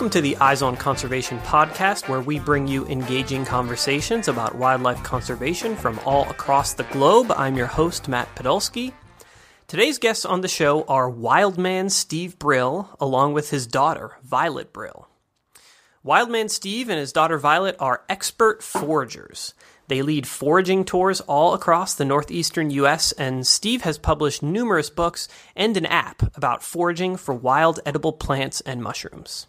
Welcome to the Eyes on Conservation podcast, where we bring you engaging conversations about wildlife conservation from all across the globe. I'm your host, Matt Podolsky. Today's guests on the show are wildman Steve Brill, along with his daughter, Violet Brill. Wildman Steve and his daughter Violet are expert foragers. They lead foraging tours all across the northeastern U.S., and Steve has published numerous books and an app about foraging for wild edible plants and mushrooms.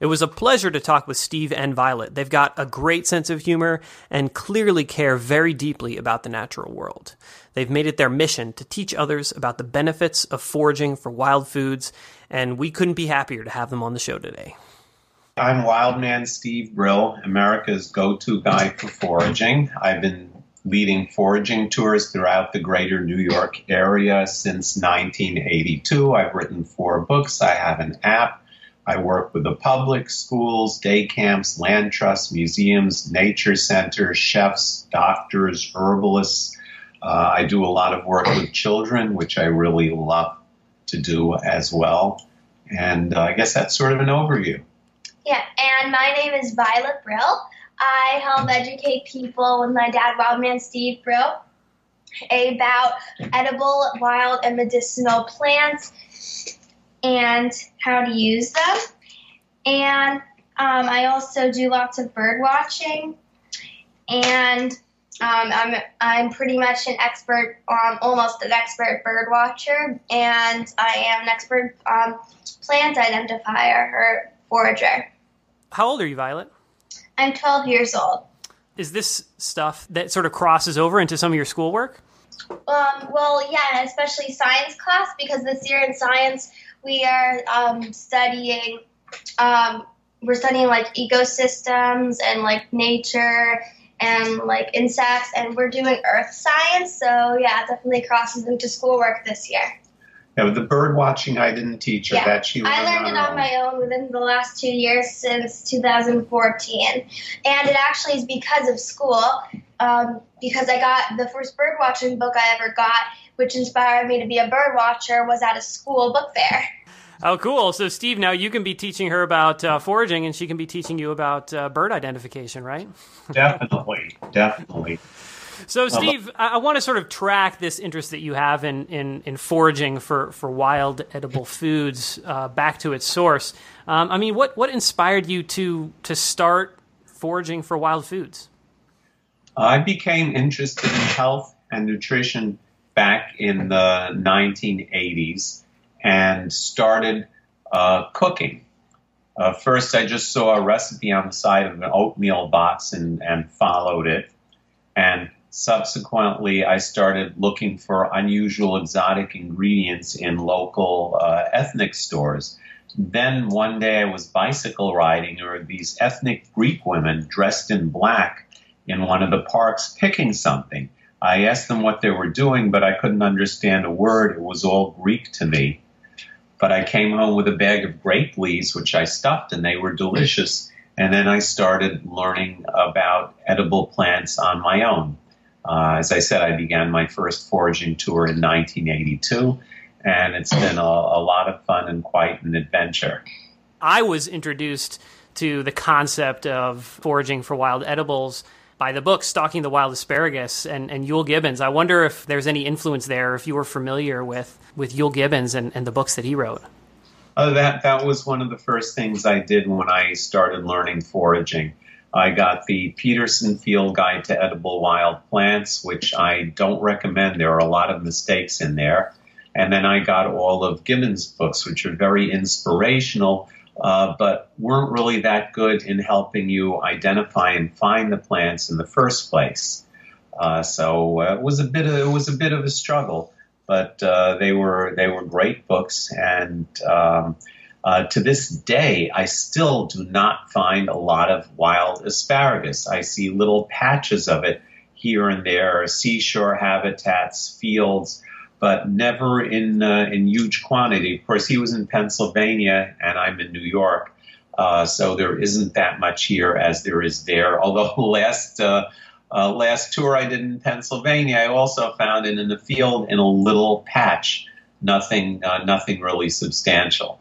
It was a pleasure to talk with Steve and Violet. They've got a great sense of humor and clearly care very deeply about the natural world. They've made it their mission to teach others about the benefits of foraging for wild foods, and we couldn't be happier to have them on the show today. I'm Wildman Steve Brill, America's go to guy for foraging. I've been leading foraging tours throughout the greater New York area since 1982. I've written four books, I have an app. I work with the public schools, day camps, land trusts, museums, nature centers, chefs, doctors, herbalists. Uh, I do a lot of work with children, which I really love to do as well. And uh, I guess that's sort of an overview. Yeah, and my name is Violet Brill. I help educate people with my dad, Wildman Steve Brill, about edible, wild, and medicinal plants and how to use them. And um, I also do lots of bird watching, and um, I'm I'm pretty much an expert, um, almost an expert bird watcher, and I am an expert um, plant identifier or forager. How old are you, Violet? I'm 12 years old. Is this stuff that sort of crosses over into some of your schoolwork? Um, well, yeah, especially science class because this year in science we are um, studying um, we're studying like ecosystems and like nature and like insects and we're doing earth science so yeah it definitely crosses into schoolwork this year yeah, the bird watching I didn't teach her yeah. that she I learned it on own. my own within the last two years since 2014 and it actually is because of school um, because I got the first bird watching book I ever got which inspired me to be a bird watcher was at a school book fair Oh, cool. So, Steve, now you can be teaching her about uh, foraging and she can be teaching you about uh, bird identification, right? Definitely. Definitely. So, Steve, I, I want to sort of track this interest that you have in, in, in foraging for, for wild edible foods uh, back to its source. Um, I mean, what, what inspired you to, to start foraging for wild foods? I became interested in health and nutrition back in the 1980s and started uh, cooking. Uh, first, I just saw a recipe on the side of an oatmeal box and, and followed it. And subsequently, I started looking for unusual exotic ingredients in local uh, ethnic stores. Then one day I was bicycle riding, or these ethnic Greek women dressed in black in one of the parks picking something. I asked them what they were doing, but I couldn't understand a word. It was all Greek to me. But I came home with a bag of grape leaves, which I stuffed, and they were delicious. And then I started learning about edible plants on my own. Uh, as I said, I began my first foraging tour in 1982, and it's been a, a lot of fun and quite an adventure. I was introduced to the concept of foraging for wild edibles by the book Stalking the Wild Asparagus and, and Euell Gibbons. I wonder if there's any influence there, if you were familiar with, with Euell Gibbons and, and the books that he wrote. Oh, that, that was one of the first things I did when I started learning foraging. I got the Peterson Field Guide to Edible Wild Plants, which I don't recommend. There are a lot of mistakes in there. And then I got all of Gibbons' books, which are very inspirational, uh, but weren't really that good in helping you identify and find the plants in the first place. Uh, so uh, it was a bit of, it was a bit of a struggle, but uh, they were they were great books, and um, to this day, I still do not find a lot of wild asparagus. I see little patches of it here and there, seashore habitats, fields, but never in uh, in huge quantity. Of course, he was in Pennsylvania, and I'm in New York, uh, so there isn't that much here as there is there. Although last uh, uh, last tour I did in Pennsylvania, I also found it in the field in a little patch, nothing uh, nothing really substantial.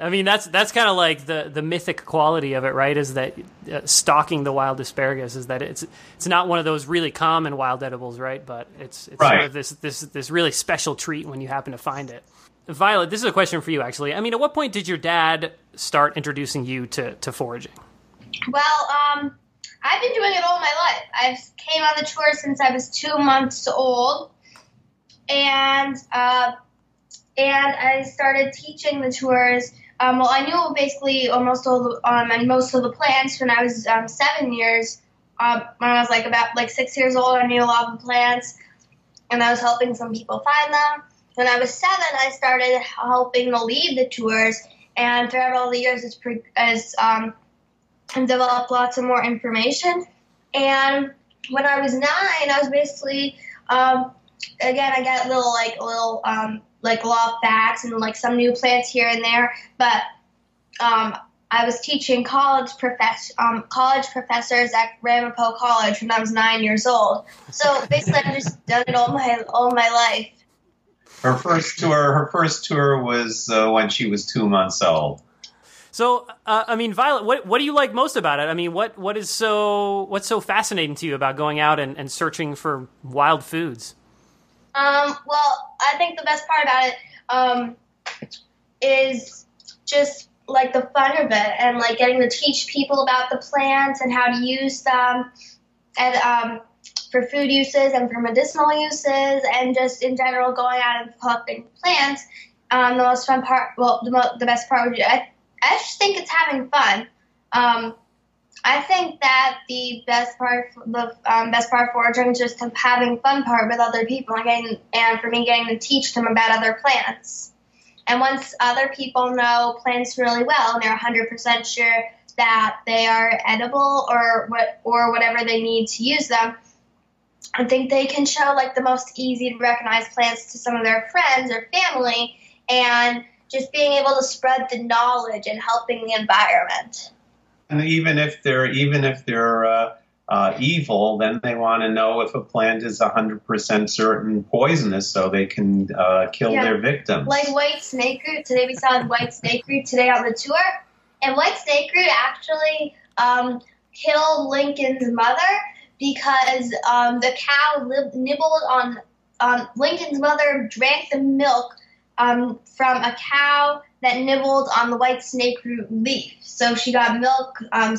I mean, that's that's kind of like the the mythic quality of it, right? Is that uh, stalking the wild asparagus is that it's it's not one of those really common wild edibles, right? But it's it's right. sort of this this this really special treat when you happen to find it. Violet, this is a question for you, actually. I mean, at what point did your dad start introducing you to to foraging? Well, um, I've been doing it all my life. I've came on the tour since I was two months old, and uh, and I started teaching the tours um, well, I knew basically almost all the um, and most of the plants when I was um, seven years. Um, when I was like about like six years old, I knew a lot of the plants, and I was helping some people find them. When I was seven, I started helping to lead the tours, and throughout all the years, as pre- as um, developed lots of more information. And when I was nine, I was basically um, again I got little like little um, like law facts and like some new plants here and there. But um, I was teaching college profess- um, college professors at Ramapo College when I was nine years old. So basically, I've just done it all my all my life. Her first tour, her first tour was uh, when she was two months old. So, uh, I mean, Violet, what what do you like most about it? I mean, what what is so what's so fascinating to you about going out and, and searching for wild foods? Um, well, I think the best part about it um, is just like the fun of it and like getting to teach people about the plants and how to use them and um, for food uses and for medicinal uses and just in general going out and collecting plants. Um, the most fun part, well, the, mo- the best part would be, I, I just think it's having fun. Um, I think that the best part, the um, best part is just having fun part with other people and, getting, and for me getting to teach them about other plants. And once other people know plants really well and they're 100% sure that they are edible or what or whatever they need to use them, I think they can show like the most easy to recognize plants to some of their friends or family and just being able to spread the knowledge and helping the environment and even if they're even if they're uh, uh, evil, then they want to know if a plant is 100% certain poisonous so they can uh, kill yeah. their victims. Like white snake root. Today we saw white snake root today on the tour. And white snake root actually um, killed Lincoln's mother because um, the cow nibbled on um, Lincoln's mother drank the milk um, from a cow that nibbled on the white snake root leaf. So she got milk, um,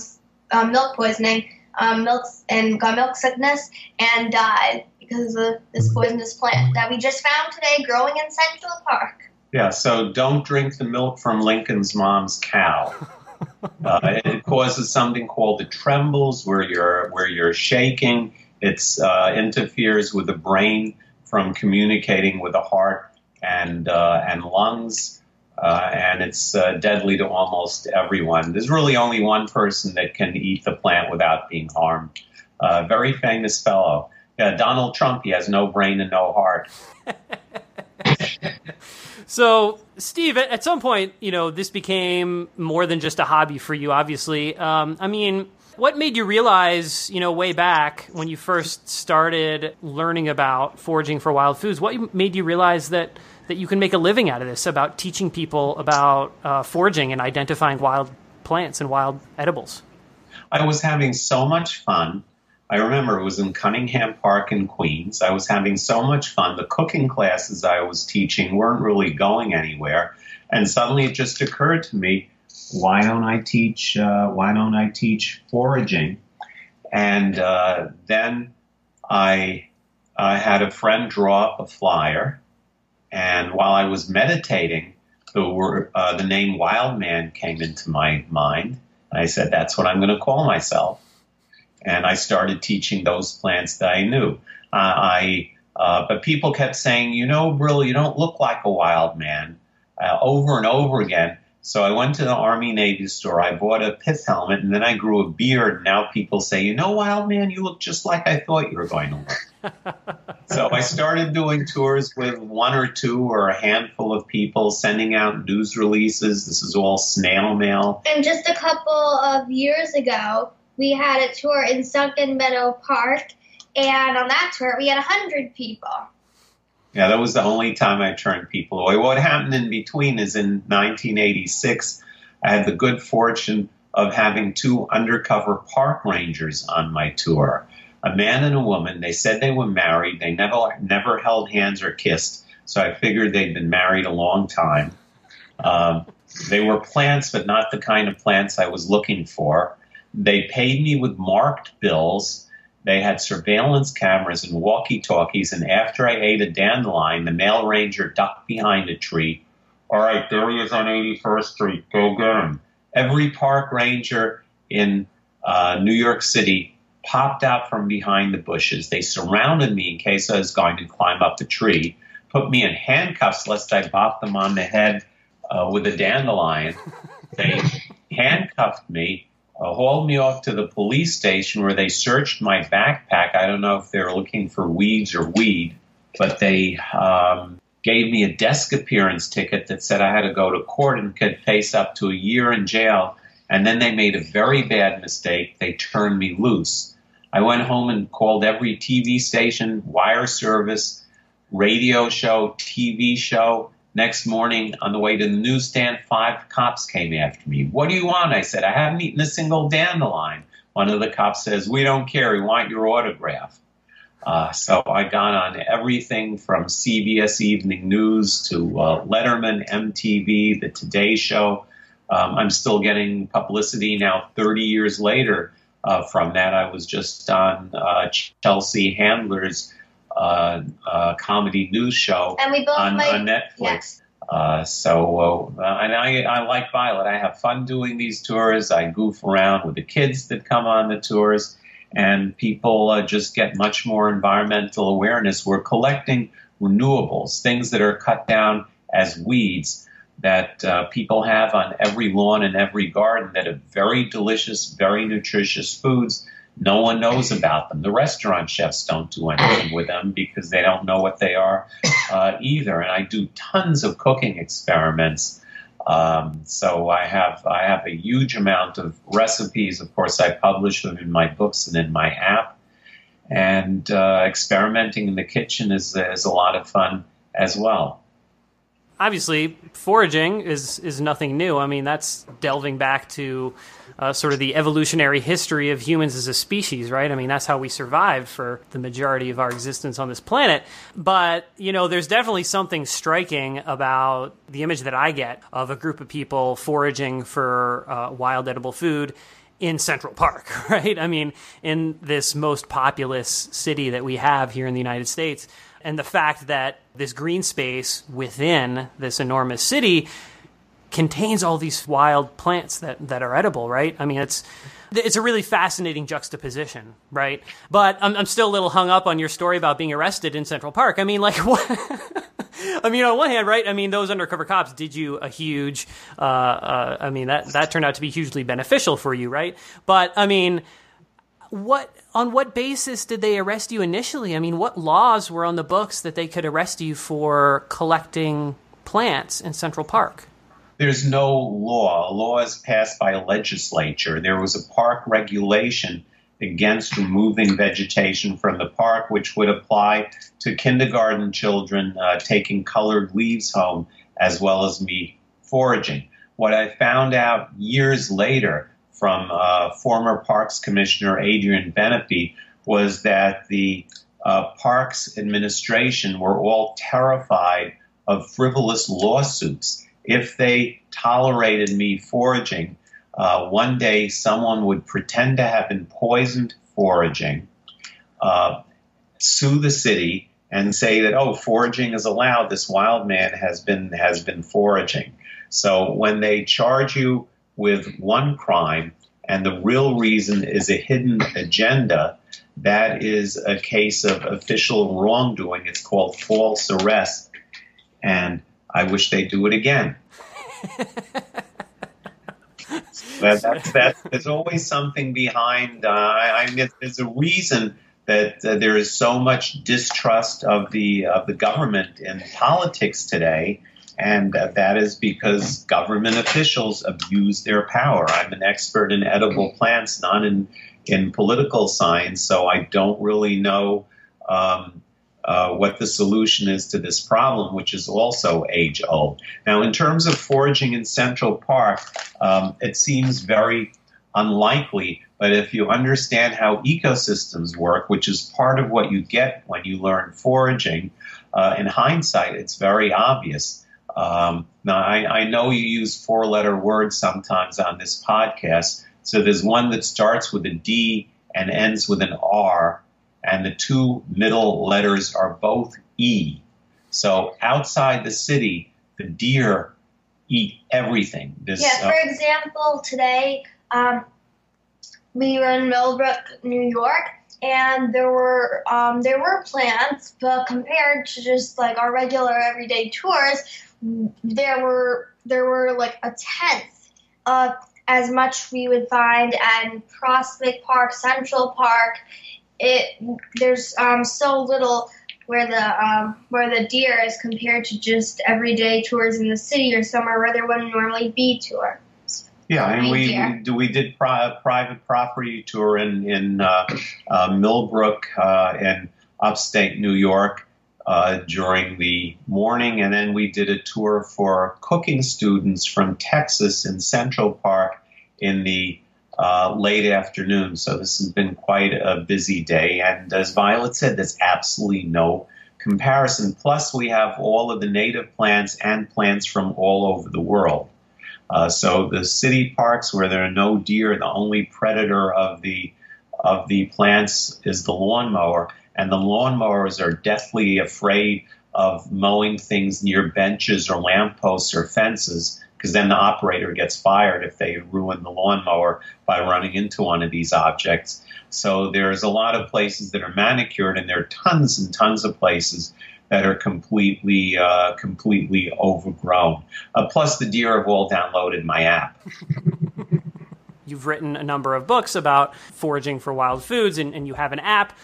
uh, milk poisoning, um, milk, and got milk sickness, and died because of this poisonous plant that we just found today growing in Central Park. Yeah, so don't drink the milk from Lincoln's mom's cow. Uh, it causes something called the trembles, where you're where you're shaking. It uh, interferes with the brain from communicating with the heart and uh, and lungs uh, and it's uh, deadly to almost everyone. There's really only one person that can eat the plant without being harmed. Uh, very famous fellow. Yeah, Donald Trump, he has no brain and no heart. so, Steve, at some point, you know, this became more than just a hobby for you, obviously. Um, I mean, what made you realize, you know, way back when you first started learning about foraging for wild foods, what made you realize that – that you can make a living out of this about teaching people about uh, foraging and identifying wild plants and wild edibles. I was having so much fun. I remember it was in Cunningham Park in Queens. I was having so much fun. The cooking classes I was teaching weren't really going anywhere. And suddenly it just occurred to me, why don't I teach? Uh, why don't I teach foraging? And uh, then I had a friend draw up a flyer and while I was meditating, the word, uh, the name Wild Man came into my mind. I said, "That's what I'm going to call myself." And I started teaching those plants that I knew. Uh, I, uh, but people kept saying, "You know, Brill, you don't look like a wild man." Uh, over and over again, So I went to the Army Navy store. I bought a pith helmet, and then I grew a beard. Now people say, "You know, wild man, you look just like I thought you were going to look." so I started doing tours with one or two or a handful of people, sending out news releases. This is all snail mail. And just a couple of years ago, we had a tour in Sunken Meadow Park, and on that tour, we had a hundred people. Yeah, that was the only time I turned people away. What happened in between is in 1986, I had the good fortune of having two undercover park rangers on my tour. A man and a woman. They said they were married. They never never held hands or kissed. So I figured they'd been married a long time. Um, they were plants, but not the kind of plants I was looking for. They paid me with marked bills they had surveillance cameras and walkie talkies, and after I ate a dandelion, the male ranger ducked behind a tree. All right, there he is on 81st Street. Go get him. Every park ranger in uh, New York City popped out from behind the bushes. They surrounded me in case I was going to climb up the tree, put me in handcuffs lest I bop them on the head uh, with a dandelion. They handcuffed me uh, hauled me off to the police station where they searched my backpack. I don't know if they were looking for weeds or weed, but they um, gave me a desk appearance ticket that said I had to go to court and could face up to a year in jail. And then they made a very bad mistake. They turned me loose. I went home and called every TV station, wire service, radio show, TV show, Next morning, on the way to the newsstand, five cops came after me. What do you want? I said, I haven't eaten a single dandelion. One of the cops says, We don't care. We want your autograph. Uh, so I got on everything from CBS Evening News to uh, Letterman, MTV, The Today Show. Um, I'm still getting publicity now 30 years later uh, from that. I was just on uh, Chelsea Handler's uh, uh, comedy news show and we both on, like, on Netflix. Uh, so, uh, and I, I like Violet. I have fun doing these tours. I goof around with the kids that come on the tours, and people uh, just get much more environmental awareness. We're collecting renewables, things that are cut down as weeds that uh, people have on every lawn and every garden that are very delicious, very nutritious foods no one knows about them. The restaurant chefs don't do anything with them because they don't know what they are uh, either. And I do tons of cooking experiments. Um, so I have I have a huge amount of recipes. Of course, I publish them in my books and in my app. And uh, experimenting in the kitchen is is a lot of fun as well obviously foraging is is nothing new. I mean, that's delving back to uh, sort of the evolutionary history of humans as a species, right? I mean, that's how we survived for the majority of our existence on this planet. But you know, there's definitely something striking about the image that I get of a group of people foraging for uh, wild edible food in Central Park, right? I mean, in this most populous city that we have here in the United States and the fact that this green space within this enormous city contains all these wild plants that, that are edible, right? I mean, it's it's a really fascinating juxtaposition, right? But I'm, I'm still a little hung up on your story about being arrested in Central Park. I mean, like what? I mean, on one hand, right? I mean, those undercover cops did you a huge. Uh, uh, I mean, that that turned out to be hugely beneficial for you, right? But I mean, what on what basis did they arrest you initially? I mean, what laws were on the books that they could arrest you for collecting plants in Central Park? There's no law. A law is passed by a legislature. There was a park regulation against removing vegetation from the park, which would apply to kindergarten children uh, taking colored leaves home, as well as me foraging. What I found out years later from uh, former Parks Commissioner Adrian Benepe was that the uh, Parks Administration were all terrified of frivolous lawsuits. If they tolerated me foraging, uh, one day someone would pretend to have been poisoned foraging, uh, sue the city, and say that oh, foraging is allowed. This wild man has been has been foraging. So when they charge you with one crime and the real reason is a hidden agenda, that is a case of official wrongdoing. It's called false arrest. And I wish they'd do it again. that, that's that. There's always something behind. Uh, I, I mean, there's a reason that uh, there is so much distrust of the of the government in politics today, and that is because government officials abuse their power. I'm an expert in edible plants, not in in political science, so I don't really know. Um, uh, what the solution is to this problem, which is also age old. Now, in terms of foraging in Central Park, um, it seems very unlikely, but if you understand how ecosystems work, which is part of what you get when you learn foraging, uh, in hindsight, it's very obvious. Um, now, I, I know you use four letter words sometimes on this podcast. So there's one that starts with a D and ends with an R and the two middle letters are both E. So outside the city, the deer eat everything. This, yeah, for uh, example, today um, we were in Millbrook, New York, and there were um, there were plants, but compared to just like our regular everyday tours, there were there were like a tenth of as much we would find at Prospect Park, Central Park, it there's um, so little where the um, where the deer is compared to just everyday tours in the city or somewhere where there wouldn't normally be tours. Yeah, and we, we, we did pri- private property tour in in uh, uh, Millbrook uh, in upstate New York uh, during the morning, and then we did a tour for cooking students from Texas in Central Park in the uh, late afternoon. So this has been quite a busy day. And as Violet said, there's absolutely no comparison. Plus, we have all of the native plants and plants from all over the world. Uh, so the city parks where there are no deer, the only predator of the of the plants is the lawnmower, and the lawnmowers are deathly afraid of mowing things near benches or lampposts or fences because then the operator gets fired if they ruin the lawnmower by running into one of these objects. So there's a lot of places that are manicured, and there are tons and tons of places that are completely uh, completely overgrown. Uh, plus, the deer have all downloaded my app. You've written a number of books about foraging for wild foods, and, and you have an app.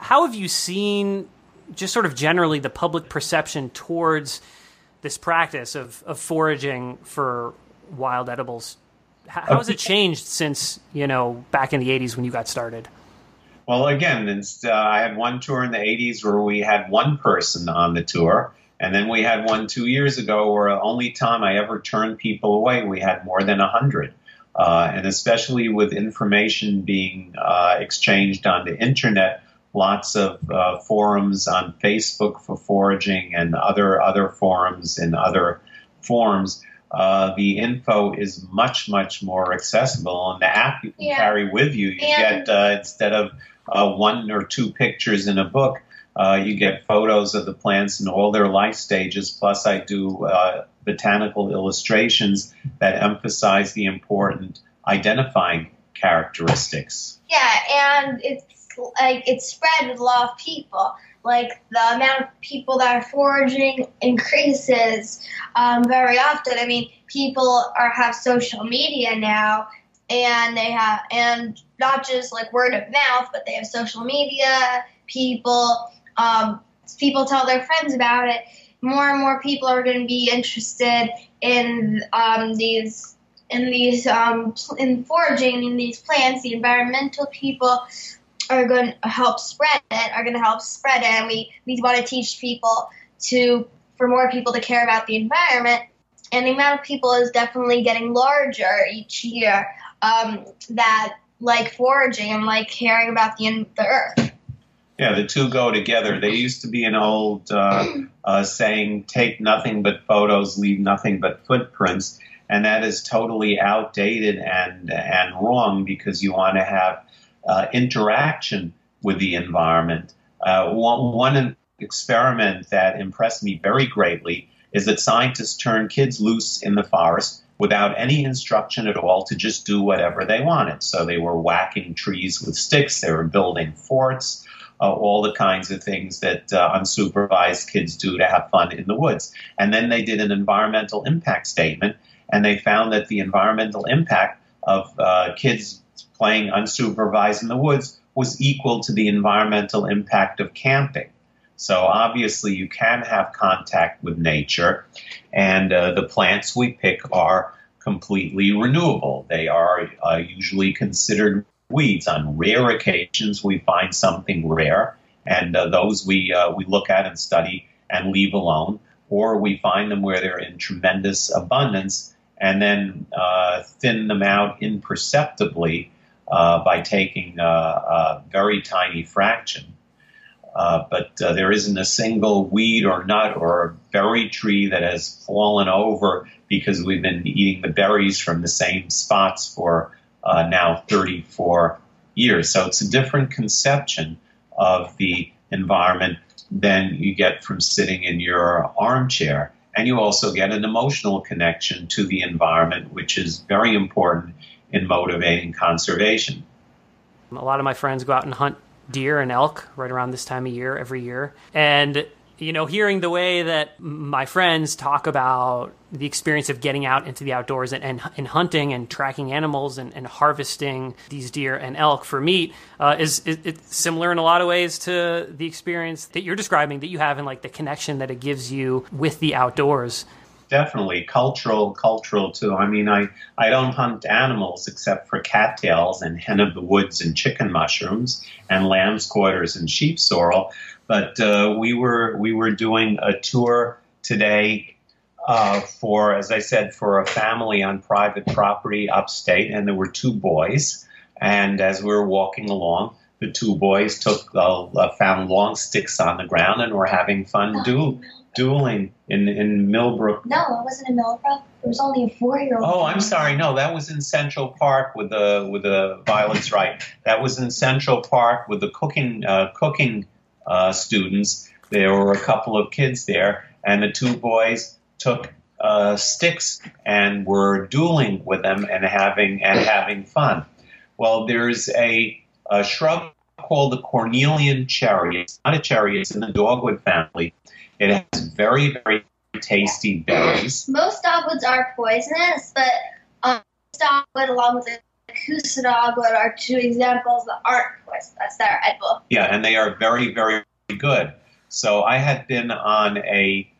How have you seen, just sort of generally, the public perception towards this practice of, of foraging for wild edibles? How, how has it changed since you know back in the 80s when you got started? Well again uh, i had one tour in the 80s where we had one person on the tour and then we had one two years ago where the only time i ever turned people away we had more than 100 uh, and especially with information being uh, exchanged on the internet lots of uh, forums on Facebook for foraging and other other forums in other forms. Uh, the info is much much more accessible, and the app you can yeah. carry with you. You and get uh, instead of uh, one or two pictures in a book, uh, you get photos of the plants in all their life stages. Plus, I do uh, botanical illustrations that emphasize the important identifying characteristics. Yeah, and it's like it's spread with a lot of people. Like the amount of people that are foraging increases um, very often. I mean, people are have social media now, and they have and not just like word of mouth, but they have social media. People, um, people tell their friends about it. More and more people are going to be interested in um, these in these um, in foraging in these plants. The environmental people are going to help spread it, are going to help spread it, and we, we want to teach people to, for more people to care about the environment. And the amount of people is definitely getting larger each year um, that like foraging and like caring about the, the earth. Yeah, the two go together. There used to be an old uh, uh, saying, take nothing but photos, leave nothing but footprints. And that is totally outdated and, and wrong because you want to have uh, interaction with the environment. Uh, one, one experiment that impressed me very greatly is that scientists turned kids loose in the forest without any instruction at all to just do whatever they wanted. So they were whacking trees with sticks, they were building forts, uh, all the kinds of things that uh, unsupervised kids do to have fun in the woods. And then they did an environmental impact statement and they found that the environmental impact of uh, kids playing unsupervised in the woods was equal to the environmental impact of camping. So obviously, you can have contact with nature, and uh, the plants we pick are completely renewable. They are uh, usually considered weeds. On rare occasions, we find something rare, and uh, those we uh, we look at and study and leave alone, or we find them where they're in tremendous abundance and then uh, thin them out imperceptibly by taking a, a very tiny fraction. Uh, but uh, there isn't a single weed or nut or a berry tree that has fallen over because we've been eating the berries from the same spots for uh, now 34 years. So it's a different conception of the environment than you get from sitting in your armchair. And you also get an emotional connection to the environment, which is very important in motivating conservation. A lot of my friends go out and hunt deer and elk right around this time of year every year. And you know, hearing the way that my friends talk about the experience of getting out into the outdoors and, and, and hunting and tracking animals and, and, harvesting these deer and elk for meat uh, is, is similar in a lot of ways to the experience that you're describing that you have and like the connection that it gives you with the outdoors definitely cultural, cultural too. I mean, I, I don't hunt animals except for cattails and hen of the woods and chicken mushrooms and lamb's quarters and sheep sorrel. But uh, we were we were doing a tour today uh, for, as I said, for a family on private property upstate, and there were two boys. And as we were walking along, the two boys took uh, found long sticks on the ground and were having fun do, dueling in in Millbrook. No, it wasn't in Millbrook. It was only a four-year-old. Oh, I'm sorry. No, that was in Central Park with the with the violence right. That was in Central Park with the cooking uh, cooking uh, students. There were a couple of kids there, and the two boys took uh, sticks and were dueling with them and having and having fun. Well, there's a, a shrub called the cornelian cherry. It's not a cherry; it's in the dogwood family. It has very, very tasty berries. Most dogwoods are poisonous, but um, dogwood along with the Kousa dogwood are two examples that aren't poisonous, that are edible. Yeah, and they are very, very good. So I had been on a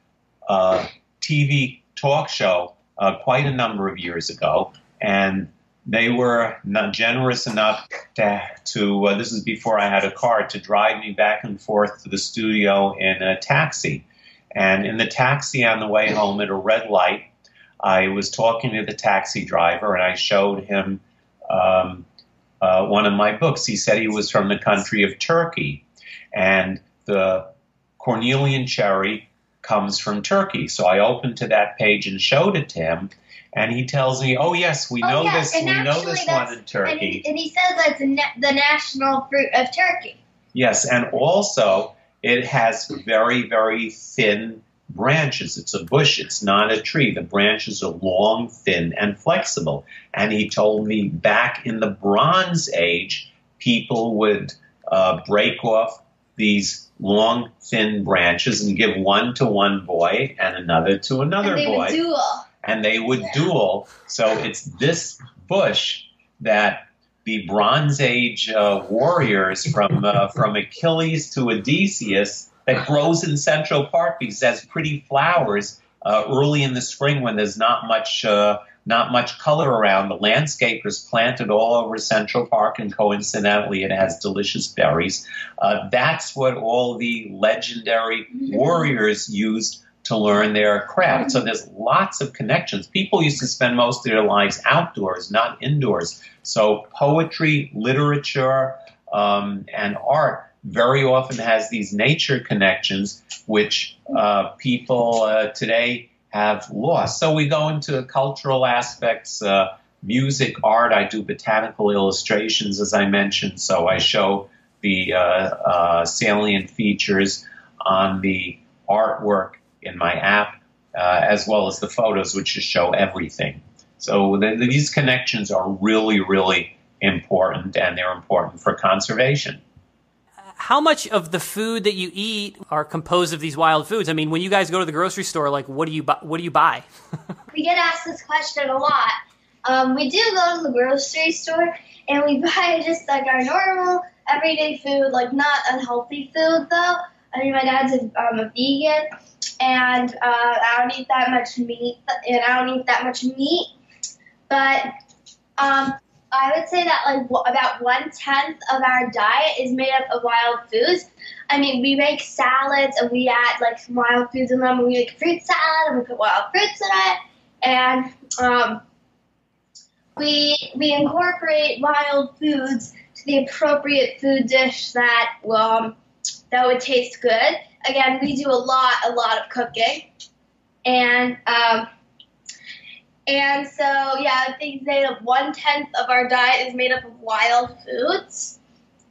uh, TV talk show uh, quite a number of years ago, and they were not generous enough to, to uh, this is before I had a car, to drive me back and forth to the studio in a taxi. And in the taxi on the way home at a red light, I was talking to the taxi driver and I showed him um, uh, one of my books. He said he was from the country of Turkey. And the cornelian cherry comes from Turkey. So I opened to that page and showed it to him. And he tells me, "Oh yes, we Oh, know yes, this. and We know this one in Turkey." And he, and he says that's na- the national fruit of Turkey. Yes, and also it has very, very thin branches. It's a bush, it's not a tree. The branches are long, thin, and flexible. And he told me back in the Bronze Age, people would uh, break off these long, thin branches and give one to one boy and another to another and they boy would duel. and they would duel. So it's this bush that the Bronze Age uh, warriors from uh, from Achilles to Odysseus that grows in Central Park because it has pretty flowers uh, early in the spring when there's not much. Uh, not much color around. The landscape is planted all over Central Park, and coincidentally, it has delicious berries. Uh, that's what all the legendary warriors used to learn their craft. So there's lots of connections. People used to spend most of their lives outdoors, not indoors. So poetry, literature, um, and art very often has these nature connections, which uh, people uh, today have lost. So we go into cultural aspects. Uh, music, art. I do botanical illustrations, as I mentioned. So I show the uh, uh, salient features on the artwork in my app, uh, as well as the photos, which just show everything. So the, these connections are really, really important, and they're important for conservation. how much of the food that you eat are composed of these wild foods? I mean, when you guys go to the grocery store, like what do you buy? What do you buy? we get asked this question a lot. Um, we do go to the grocery store and we buy just like our normal everyday food, like not unhealthy food though. I mean, my dad's a, um, a vegan, and uh, I don't eat that much meat, and I don't eat that much meat. But um, I would say that like w- about one tenth of our diet is made up of wild foods. I mean, we make salads and we add like some wild foods in them. We make fruit salad and we put wild fruits in it, and um, we we incorporate wild foods to the appropriate food dish that um, that would taste good. Again, we do a lot a lot of cooking, and um, and so yeah, I think that one tenth of our diet is made up of wild foods.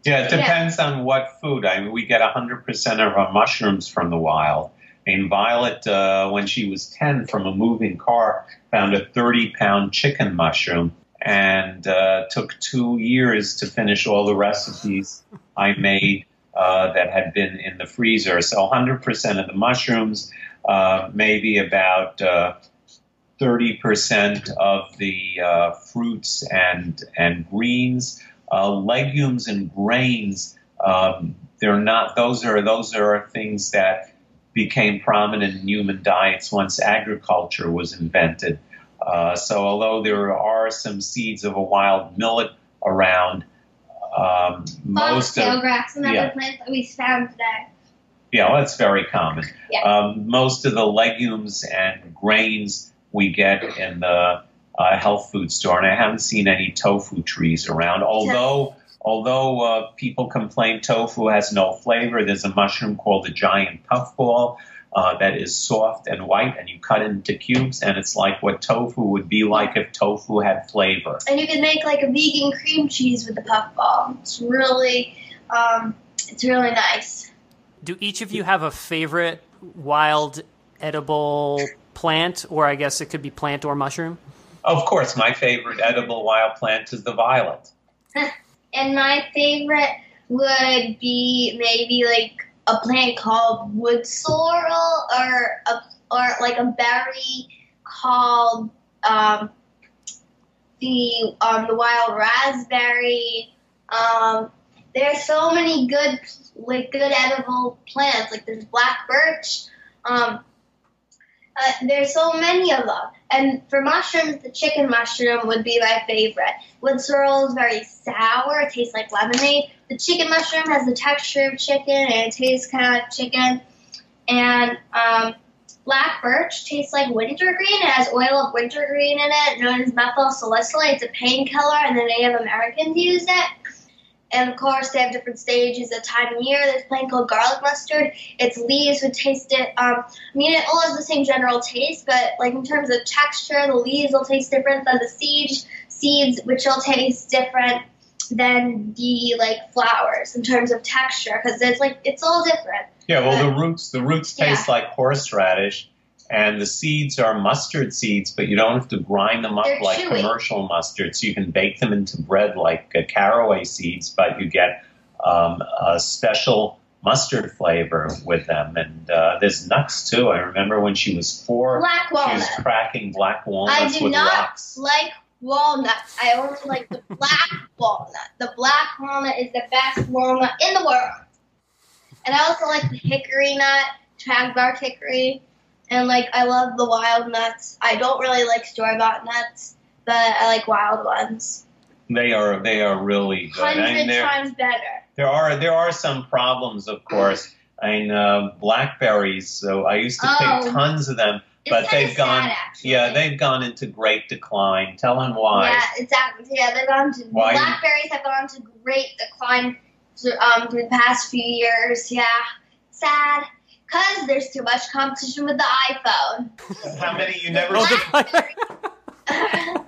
Yeah, it depends yeah. on what food. I mean, we get 100% of our mushrooms from the wild. I mean, Violet, uh, when she was 10, from a moving car, found a 30 pound chicken mushroom and uh, took two years to finish all the recipes I made uh, that had been in the freezer. So 100% of the mushrooms, uh, maybe about 30% uh, of the uh, fruits and, and greens, uh, legumes and grains. Um, they're not; those are those are things that became prominent in human diets once agriculture was invented. So although there are some seeds of a wild millet around, um, most of grass, another yeah. plant that we found today. Yeah, well, that's very common. Yeah. Um, most of the legumes and grains we get in the uh, health food store, and I haven't seen any tofu trees around. Although, although uh, people complain tofu has no flavor, there's a mushroom called the giant puffball uh, that is soft and white, and you cut it into cubes, and it's like what tofu would be like if tofu had flavor. And you can make like a vegan cream cheese with the puffball. It's really, um, it's really nice. Do each of you have a favorite wild edible plant, or I guess it could be plant or mushroom? Of course, my favorite edible wild plant is the violet. and my favorite would be maybe like a plant called wood sorrel or a, or like a berry called um, the um, the wild raspberry. Um, there's so many good like good edible plants. Like there's black birch. Um, uh, there's so many of them. And for mushrooms, the chicken mushroom would be my favorite. Wood sorrel is very sour. It tastes like lemonade. The chicken mushroom has the texture of chicken and it tastes kind of like chicken. And um, black birch tastes like wintergreen. It has oil of wintergreen in it, known as methyl salicylate. It's a painkiller, and the Native Americans use it. And of course, they have different stages of time of year. There's a plant called garlic mustard. Its leaves would taste it. Um, I mean, it all has the same general taste, but like in terms of texture, the leaves will taste different than the seeds. Seeds, which will taste different than the like flowers in terms of texture, because it's like it's all different. Yeah, well, the roots the roots taste yeah. like horseradish, and the seeds are mustard seeds, but you don't have to grind them up They're like chewy. commercial mustard. So you can bake them into bread like uh, caraway seeds, but you get um, a special mustard flavor with them. And uh, there's nuts too. I remember when she was four, black walnut. she was cracking black walnuts I do with not rocks. like walnuts. I only like the black walnut. The black walnut is the best walnut in the world. And I also like the hickory nut, shagbark hickory. And like I love the wild nuts. I don't really like store bought nuts, but I like wild ones. They are they are really good. Hundred I mean, times better. there are there are some problems, of course. I mean, uh, blackberries. So I used to Oh. pick tons of them, but they've gone. sad. Yeah, they've gone into great decline. Tell them why. Yeah, exactly. Yeah, they've gone to Why- blackberries have gone to great decline um, through the past few years. Yeah, sad because there's too much competition with the iPhone. How many you never? Oh.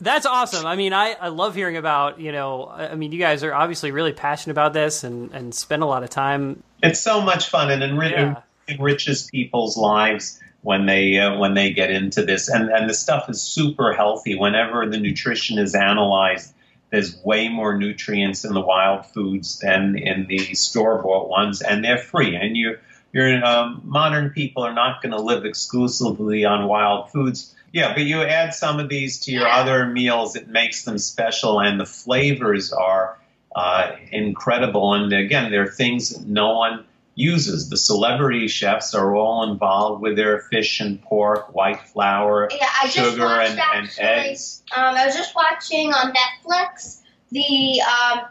That's awesome. I mean, I, I love hearing about, you know, I I mean, you guys are obviously really passionate about this and, and spend a lot of time. It's so much fun and enri- Yeah. enriches people's lives when they uh, when they get into this. And and the stuff is super healthy. Whenever the nutrition is analyzed, There's way more nutrients in the wild foods than in the store bought ones, and they're free. And you, you're um, modern people are not going to live exclusively on wild foods. Yeah, but you add some of these to your other meals, it makes them special, and the flavors are uh, incredible. And again, there are things that no one uses. The celebrity chefs are all involved with their fish and pork, white flour, Yeah, sugar, and, and eggs. Um, I was just watching on Netflix the um,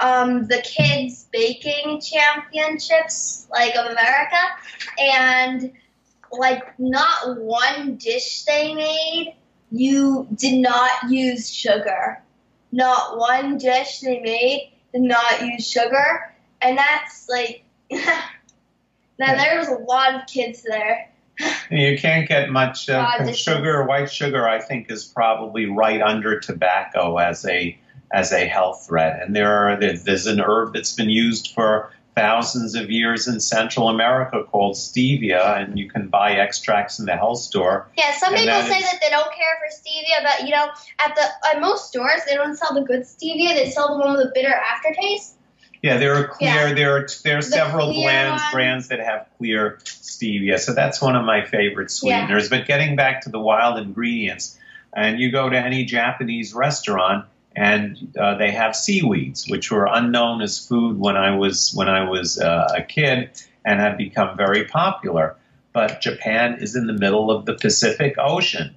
um, the kids baking championships like of America, and like not one dish they made you did not use sugar. Not one dish they made did not use sugar, and that's like. now there was a lot of kids there. You can't get much uh, Raw from dishes. sugar. White sugar, I think, is probably right under tobacco as a as a health threat. And there are there's an herb that's been used for thousands of years in Central America called stevia, and you can buy extracts in the health store. Yeah, some people that say is- that they don't care for stevia, but you know, at the at most stores they don't sell the good stevia. They sell the one with a bitter aftertaste. Yeah, there are clear. Yeah. There are there are The several brands one. brands that have clear stevia. So that's one of my favorite sweeteners. But getting back to the wild ingredients, and you go to any Japanese restaurant, and uh, they have seaweeds, which were unknown as food when I was when I was uh, a kid, and have become very popular. But Japan is in the middle of the Pacific Ocean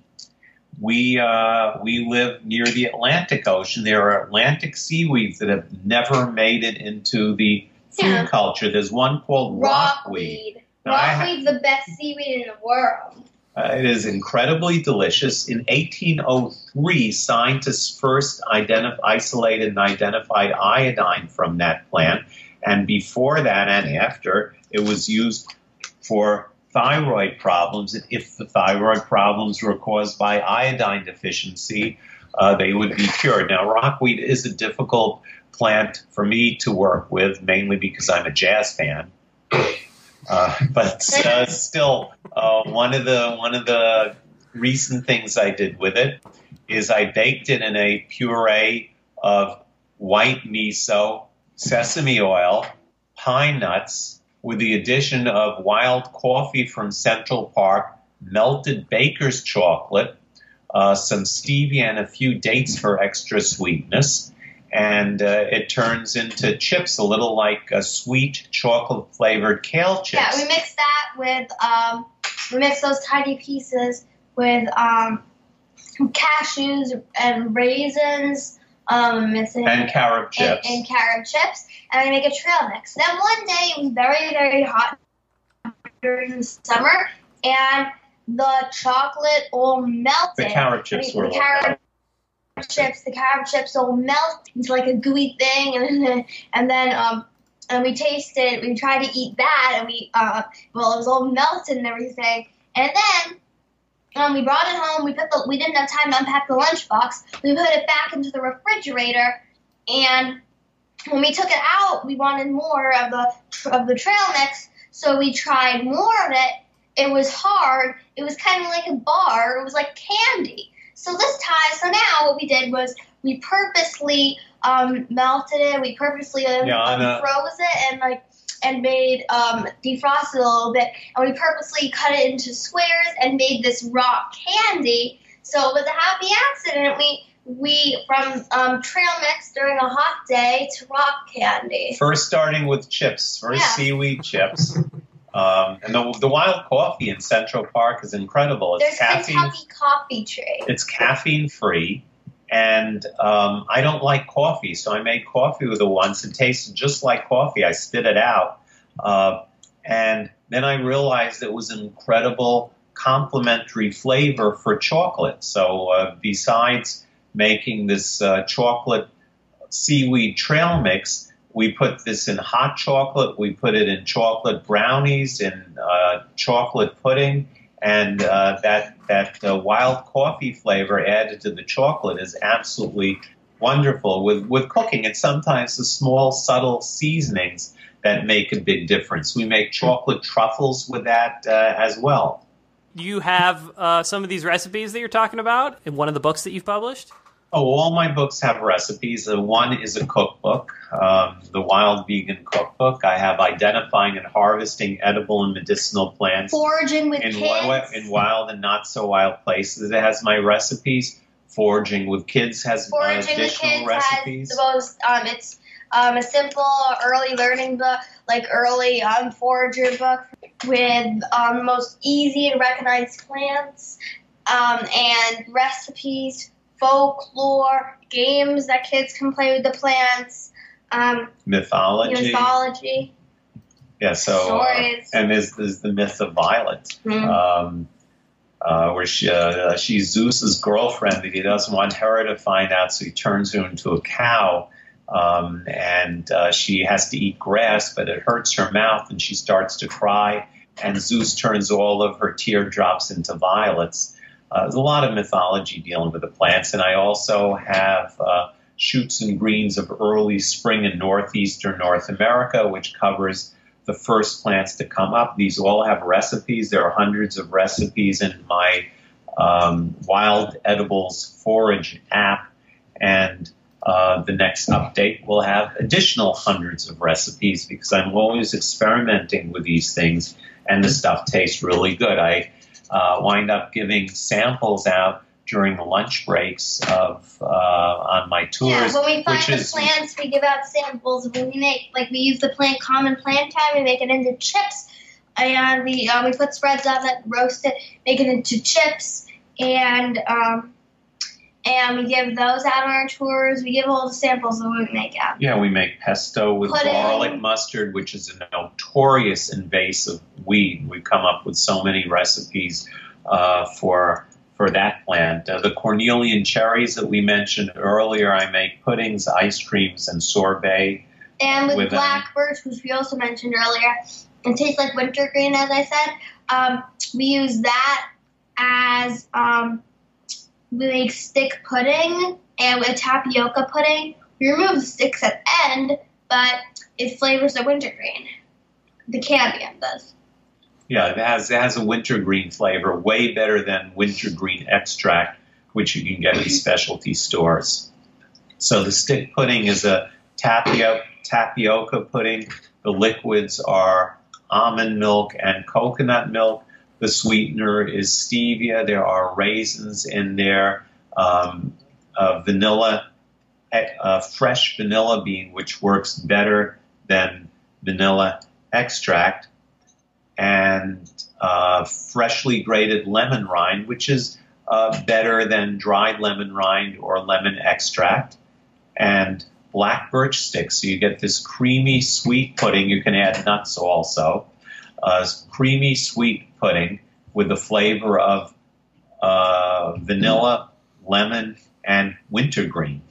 we uh, we live near the Atlantic Ocean. There are Atlantic seaweeds that have never made it into the food Yeah. culture. There's one called rockweed. Rockweed. I ha- the best seaweed in the world. Uh, it is incredibly delicious. In 1803, scientists first identif- isolated and identified iodine from that plant, and before that and after, it was used for thyroid problems. And if the thyroid problems were caused by iodine deficiency, uh, they would be cured. Now, rockweed is a difficult plant for me to work with, mainly because I'm a jazz fan. Uh, but uh, still, uh, one of the one of the recent things I did with it is I baked it in a puree of white miso, sesame oil, pine nuts, with the addition of wild coffee from Central Park, melted baker's chocolate, uh, some stevia, and a few dates for extra sweetness. And uh, it turns into chips, a little like a sweet chocolate flavored kale chips. Yeah, we mix that with um, mix those tiny pieces with um, cashews and raisins, um, missing and carob and, chips. and carob chips, and I make a trail mix. Then one day it was very, very hot during the summer, and the chocolate all melted. the carob chips the, were the carob chips, the carob chips all melt into like a gooey thing, and then and then um and we tasted. We tried to eat that, and we uh well it was all melted and everything, and then. Um, we brought it home. We put the. We didn't have time to unpack the lunchbox. We put it back into the refrigerator, and when we took it out, we wanted more of the of the trail mix. So we tried more of it. It was hard. It was kind of like a bar. It was like candy. So this time, so now what we did was we purposely um, melted it. We purposely um, Yeah, know. froze it and like and made um, defrosted a little bit. And we purposely cut it into squares and made this rock candy. So it was a happy accident. We we from um, trail mix during a hot day to rock candy. First, starting with chips, first Yeah. seaweed chips. Um, and the, the wild coffee in Central Park is incredible. It's There's caffeine. Kentucky Coffee Tree. It's caffeine free, and um, I don't like coffee, so I made coffee with it once. It tasted just like coffee. I spit it out, uh, and then I realized it was an incredible complementary flavor for chocolate. So uh, besides making this uh, chocolate seaweed trail mix. We put this in hot chocolate. We put it in chocolate brownies, in uh, chocolate pudding, and uh, that that uh, wild coffee flavor added to the chocolate is absolutely wonderful. With with cooking, it's sometimes the small subtle seasonings that make a big difference. We make chocolate truffles with that uh, as well. You have uh, some of these recipes that you're talking about in one of the books that you've published? Oh, all my books have recipes. Uh, one is a cookbook, um, the Wild Vegan Cookbook. I have identifying and harvesting edible and medicinal plants Foraging with in, kids. in wild and not so wild places. It has my recipes. Foraging with kids has Foraging with additional kids recipes. has the most. Um, it's um, a simple early learning book, like early um, forager book with um, most easy to recognize plants um, and recipes, folklore, games that kids can play with the plants, um, mythology. mythology, Yeah, so uh, and there's, there's the myth of Violet. Mhm. um, uh, where she, uh, she's Zeus's girlfriend, and he doesn't want her to find out, so he turns her into a cow. Um, and uh, she has to eat grass, but it hurts her mouth, and she starts to cry. And Zeus turns all of her teardrops into violets. Uh, there's a lot of mythology dealing with the plants, and I also have uh, shoots and greens of early spring in northeastern North America, which covers the first plants to come up. These all have recipes. There are hundreds of recipes in my um, Wild Edibles Forage app, and uh, the next update will have additional hundreds of recipes because I'm always experimenting with these things, and the stuff tastes really good. I uh, wind up giving samples out during the lunch breaks of uh, on my tours. Yeah, when we find the is- plants, we give out samples. When we make, like, we use the plant common plant time, we make it into chips, and we um, we put spreads on it, roast it, make it into chips, and um, and we give those out on our tours. We give all the samples that we make out. Yeah, we make pesto with Pudding. garlic mustard, which is a notorious invasive weed. We've come up with so many recipes uh, for for that plant. Uh, the cornelian cherries that we mentioned earlier, I make puddings, ice creams, and sorbet. And with, With them. black birch, which we also mentioned earlier, it tastes like wintergreen, as I said. Um, we use that as um, we make stick pudding and with tapioca pudding. We remove the sticks at the end, but it flavors the wintergreen. The Candian does. Yeah, it has it has a wintergreen flavor, way better than wintergreen extract, which you can get in specialty stores. So the stick pudding is a tapioca tapioca pudding. The liquids are almond milk and coconut milk. The sweetener is stevia. There are raisins in there, um, uh, vanilla, uh, fresh vanilla bean, which works better than vanilla extract and uh, freshly grated lemon rind, which is uh, better than dried lemon rind or lemon extract, and black birch sticks. So you get this creamy sweet pudding. You can add nuts also. Uh, creamy sweet pudding with the flavor of uh, vanilla, lemon, and wintergreen.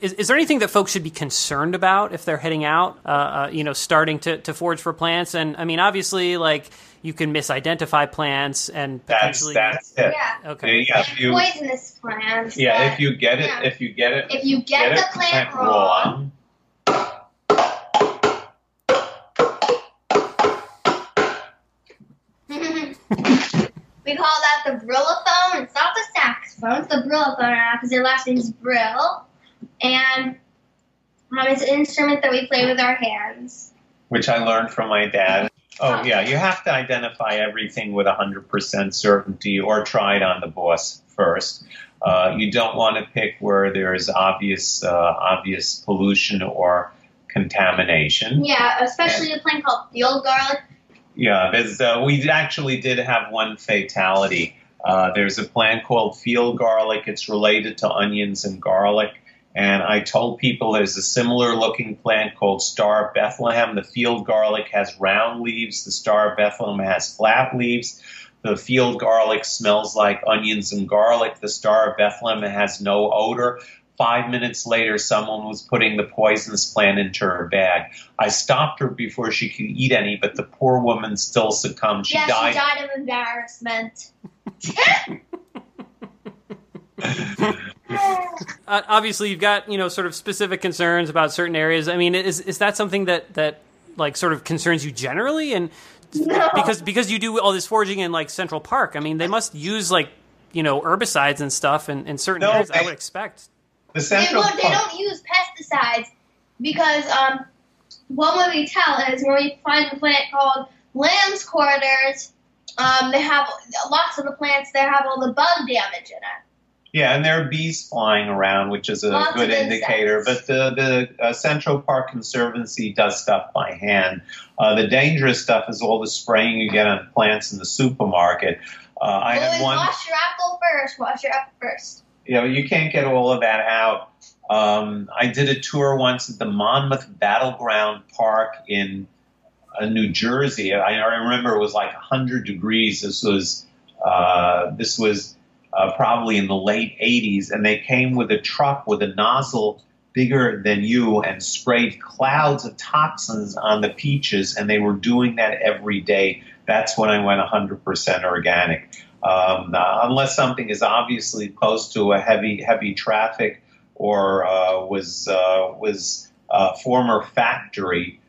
Is, is there anything that folks should be concerned about if they're heading out, uh, uh, you know, starting to, to forage for plants? And I mean, obviously, like you can misidentify plants and That's potentially. that's it. Yeah. okay. Yeah, if you Poisonous plants. yeah, but if you get it, yeah. if you get it, if you get, it the plant wrong, we call that the brillophone. It's not the saxophone, it's the brillophone because their last name's Brill. And um, it's an instrument that we play with our hands. which I learned from my dad. Oh, yeah, you have to identify everything with 100% certainty or try it on the boss first. Uh, you don't want to pick where there's obvious, uh, obvious pollution or contamination. Yeah, especially a plant called field garlic. Yeah, there's, uh, we actually did have one fatality. Uh, there's a plant called field garlic. It's related to onions and garlic. And I told people there's a similar looking plant called Star of Bethlehem. The field garlic has round leaves. The Star of Bethlehem has flat leaves. The field garlic smells like onions and garlic. The Star of Bethlehem has no odor. Five minutes later, someone was putting the poisonous plant into her bag. I stopped her before she could eat any, but the poor woman still succumbed. She yeah, died. she died of embarrassment. Uh, obviously, you've got you know sort of specific concerns about certain areas. I mean, is is that something that that like sort of concerns you generally? And No. because because you do all this foraging in like Central Park, I mean, they must use like you know herbicides and stuff in, in certain No, areas. I would expect. The They, Central won't, they don't use pesticides because um, one way we tell is when we find a plant called lamb's quarters. Um, they have lots of the plants there have all the bug damage in it. Yeah, and there are bees flying around, which is a Lots good indicator. But the the uh, Central Park Conservancy does stuff by hand. Uh, the dangerous stuff is all the spraying you get on plants in the supermarket. Uh, I Always had one. wash your apple first. Wash your apple first. You know, you can't get all of that out. Um, I did a tour once at the Monmouth Battleground Park in uh, New Jersey. I, I remember it was like 100 degrees. This was uh, this was uh, probably in the late 80s, and they came with a truck with a nozzle bigger than you and sprayed clouds of toxins on the peaches, and they were doing that every day. That's when I went 100% organic. Um, uh, unless something is obviously close to a heavy heavy traffic or uh, was uh, was a former factory,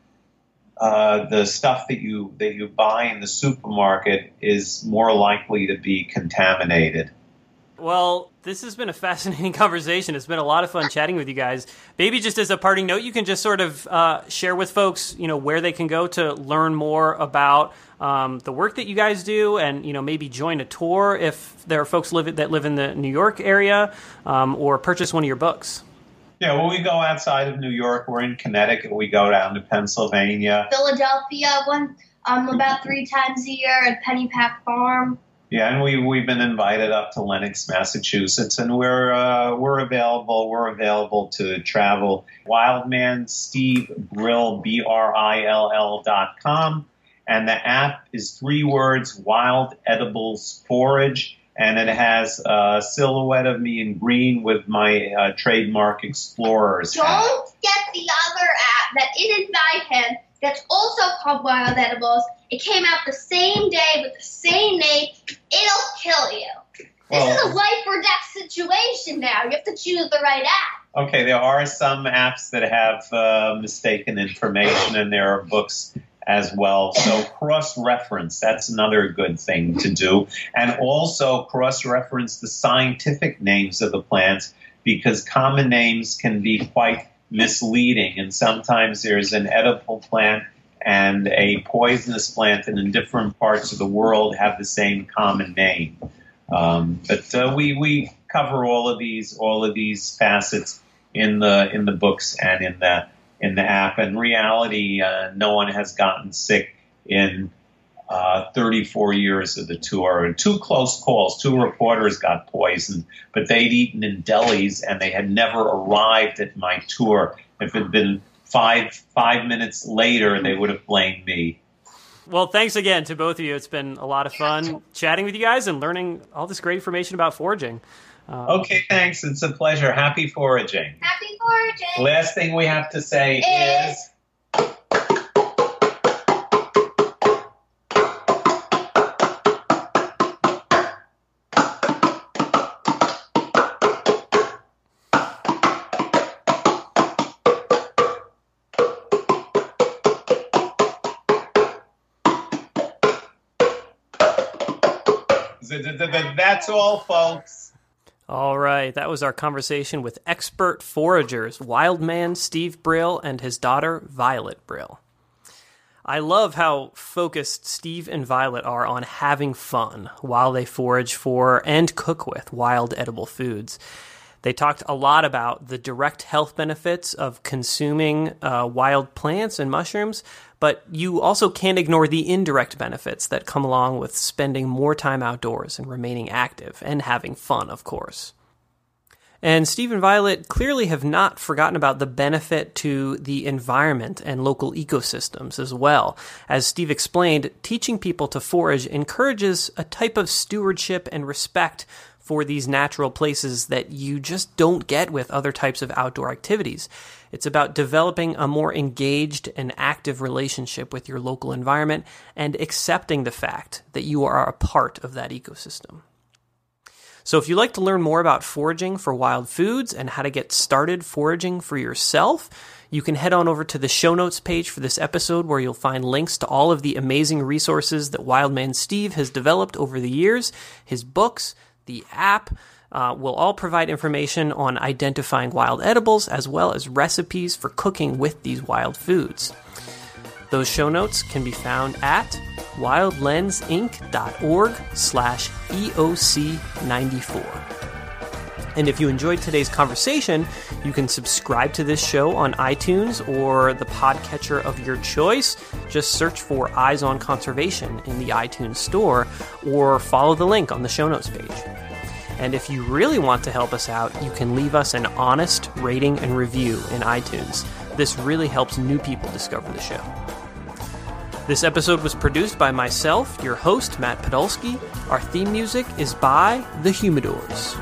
uh, the stuff that you that you buy in the supermarket is more likely to be contaminated. Well, this has been a fascinating conversation. It's been a lot of fun chatting with you guys. Maybe just as a parting note, you can just sort of uh, share with folks, you know, where they can go to learn more about um, the work that you guys do, and you know, maybe join a tour if there are folks live, that live in the New York area, um, or purchase one of your books. Yeah, when we go outside of New York, we're in Connecticut. We go down to Pennsylvania. Philadelphia one um, about three times a year at Pennypack Farm. Yeah, and we we've been invited up to Lenox, Massachusetts, and we're uh, we're available. We're available to travel. Wildman Steve Brill B R I L L dot com, and the app is three words: Wild Edibles Forage, and it has a silhouette of me in green with my uh, trademark Explorers. Don't get the other app that it is by him that's also called Wild Edibles. It came out the same day with the same name. It'll kill you. This is a life or death situation now. You have to choose the right app. Okay, there are some apps that have uh, mistaken information, and there are books as well. So cross reference, that's another good thing to do. And also cross reference the scientific names of the plants because common names can be quite misleading. And sometimes there's an edible plant and a poisonous plant, and in different parts of the world have the same common name. Um, but uh, we, we cover all of these all of these facets in the in the books and in the in the app. And reality, uh, no one has gotten sick in uh, 34 years of the tour. and Two close calls. Two reporters got poisoned, but they'd eaten in delis and they had never arrived at my tour. If it had been five five minutes later, they would have blamed me. Well, thanks again to both of you. It's been a lot of fun chatting with you guys and learning all this great information about foraging. Um, Okay, thanks. It's a pleasure. Happy foraging. Happy foraging. Last thing we have to say Is- is That's all, folks. All right, that was our conversation with expert foragers, Wildman Steve Brill and his daughter Violet Brill. I love how focused Steve and Violet are on having fun while they forage for and cook with wild edible foods. They talked a lot about the direct health benefits of consuming uh, wild plants and mushrooms, but you also can't ignore the indirect benefits that come along with spending more time outdoors and remaining active and having fun, of course. And Steve and Violet clearly have not forgotten about the benefit to the environment and local ecosystems as well. As Steve explained, teaching people to forage encourages a type of stewardship and respect for these natural places that you just don't get with other types of outdoor activities. It's about developing a more engaged and active relationship with your local environment and accepting the fact that you are a part of that ecosystem. So, if you'd like to learn more about foraging for wild foods and how to get started foraging for yourself, you can head on over to the show notes page for this episode where you'll find links to all of the amazing resources that Wildman Steve has developed over the years, his books, the app uh, will all provide information on identifying wild edibles as well as recipes for cooking with these wild foods. Those show notes can be found at wildlensinc.org slash EOC94. And if you enjoyed today's conversation, you can subscribe to this show on iTunes or the podcatcher of your choice. Just search for Eyes on Conservation in the iTunes store or follow the link on the show notes page. And if you really want to help us out, you can leave us an honest rating and review in iTunes. This really helps new people discover the show. This episode was produced by myself, your host, Matt Podolsky. Our theme music is by The Humidors.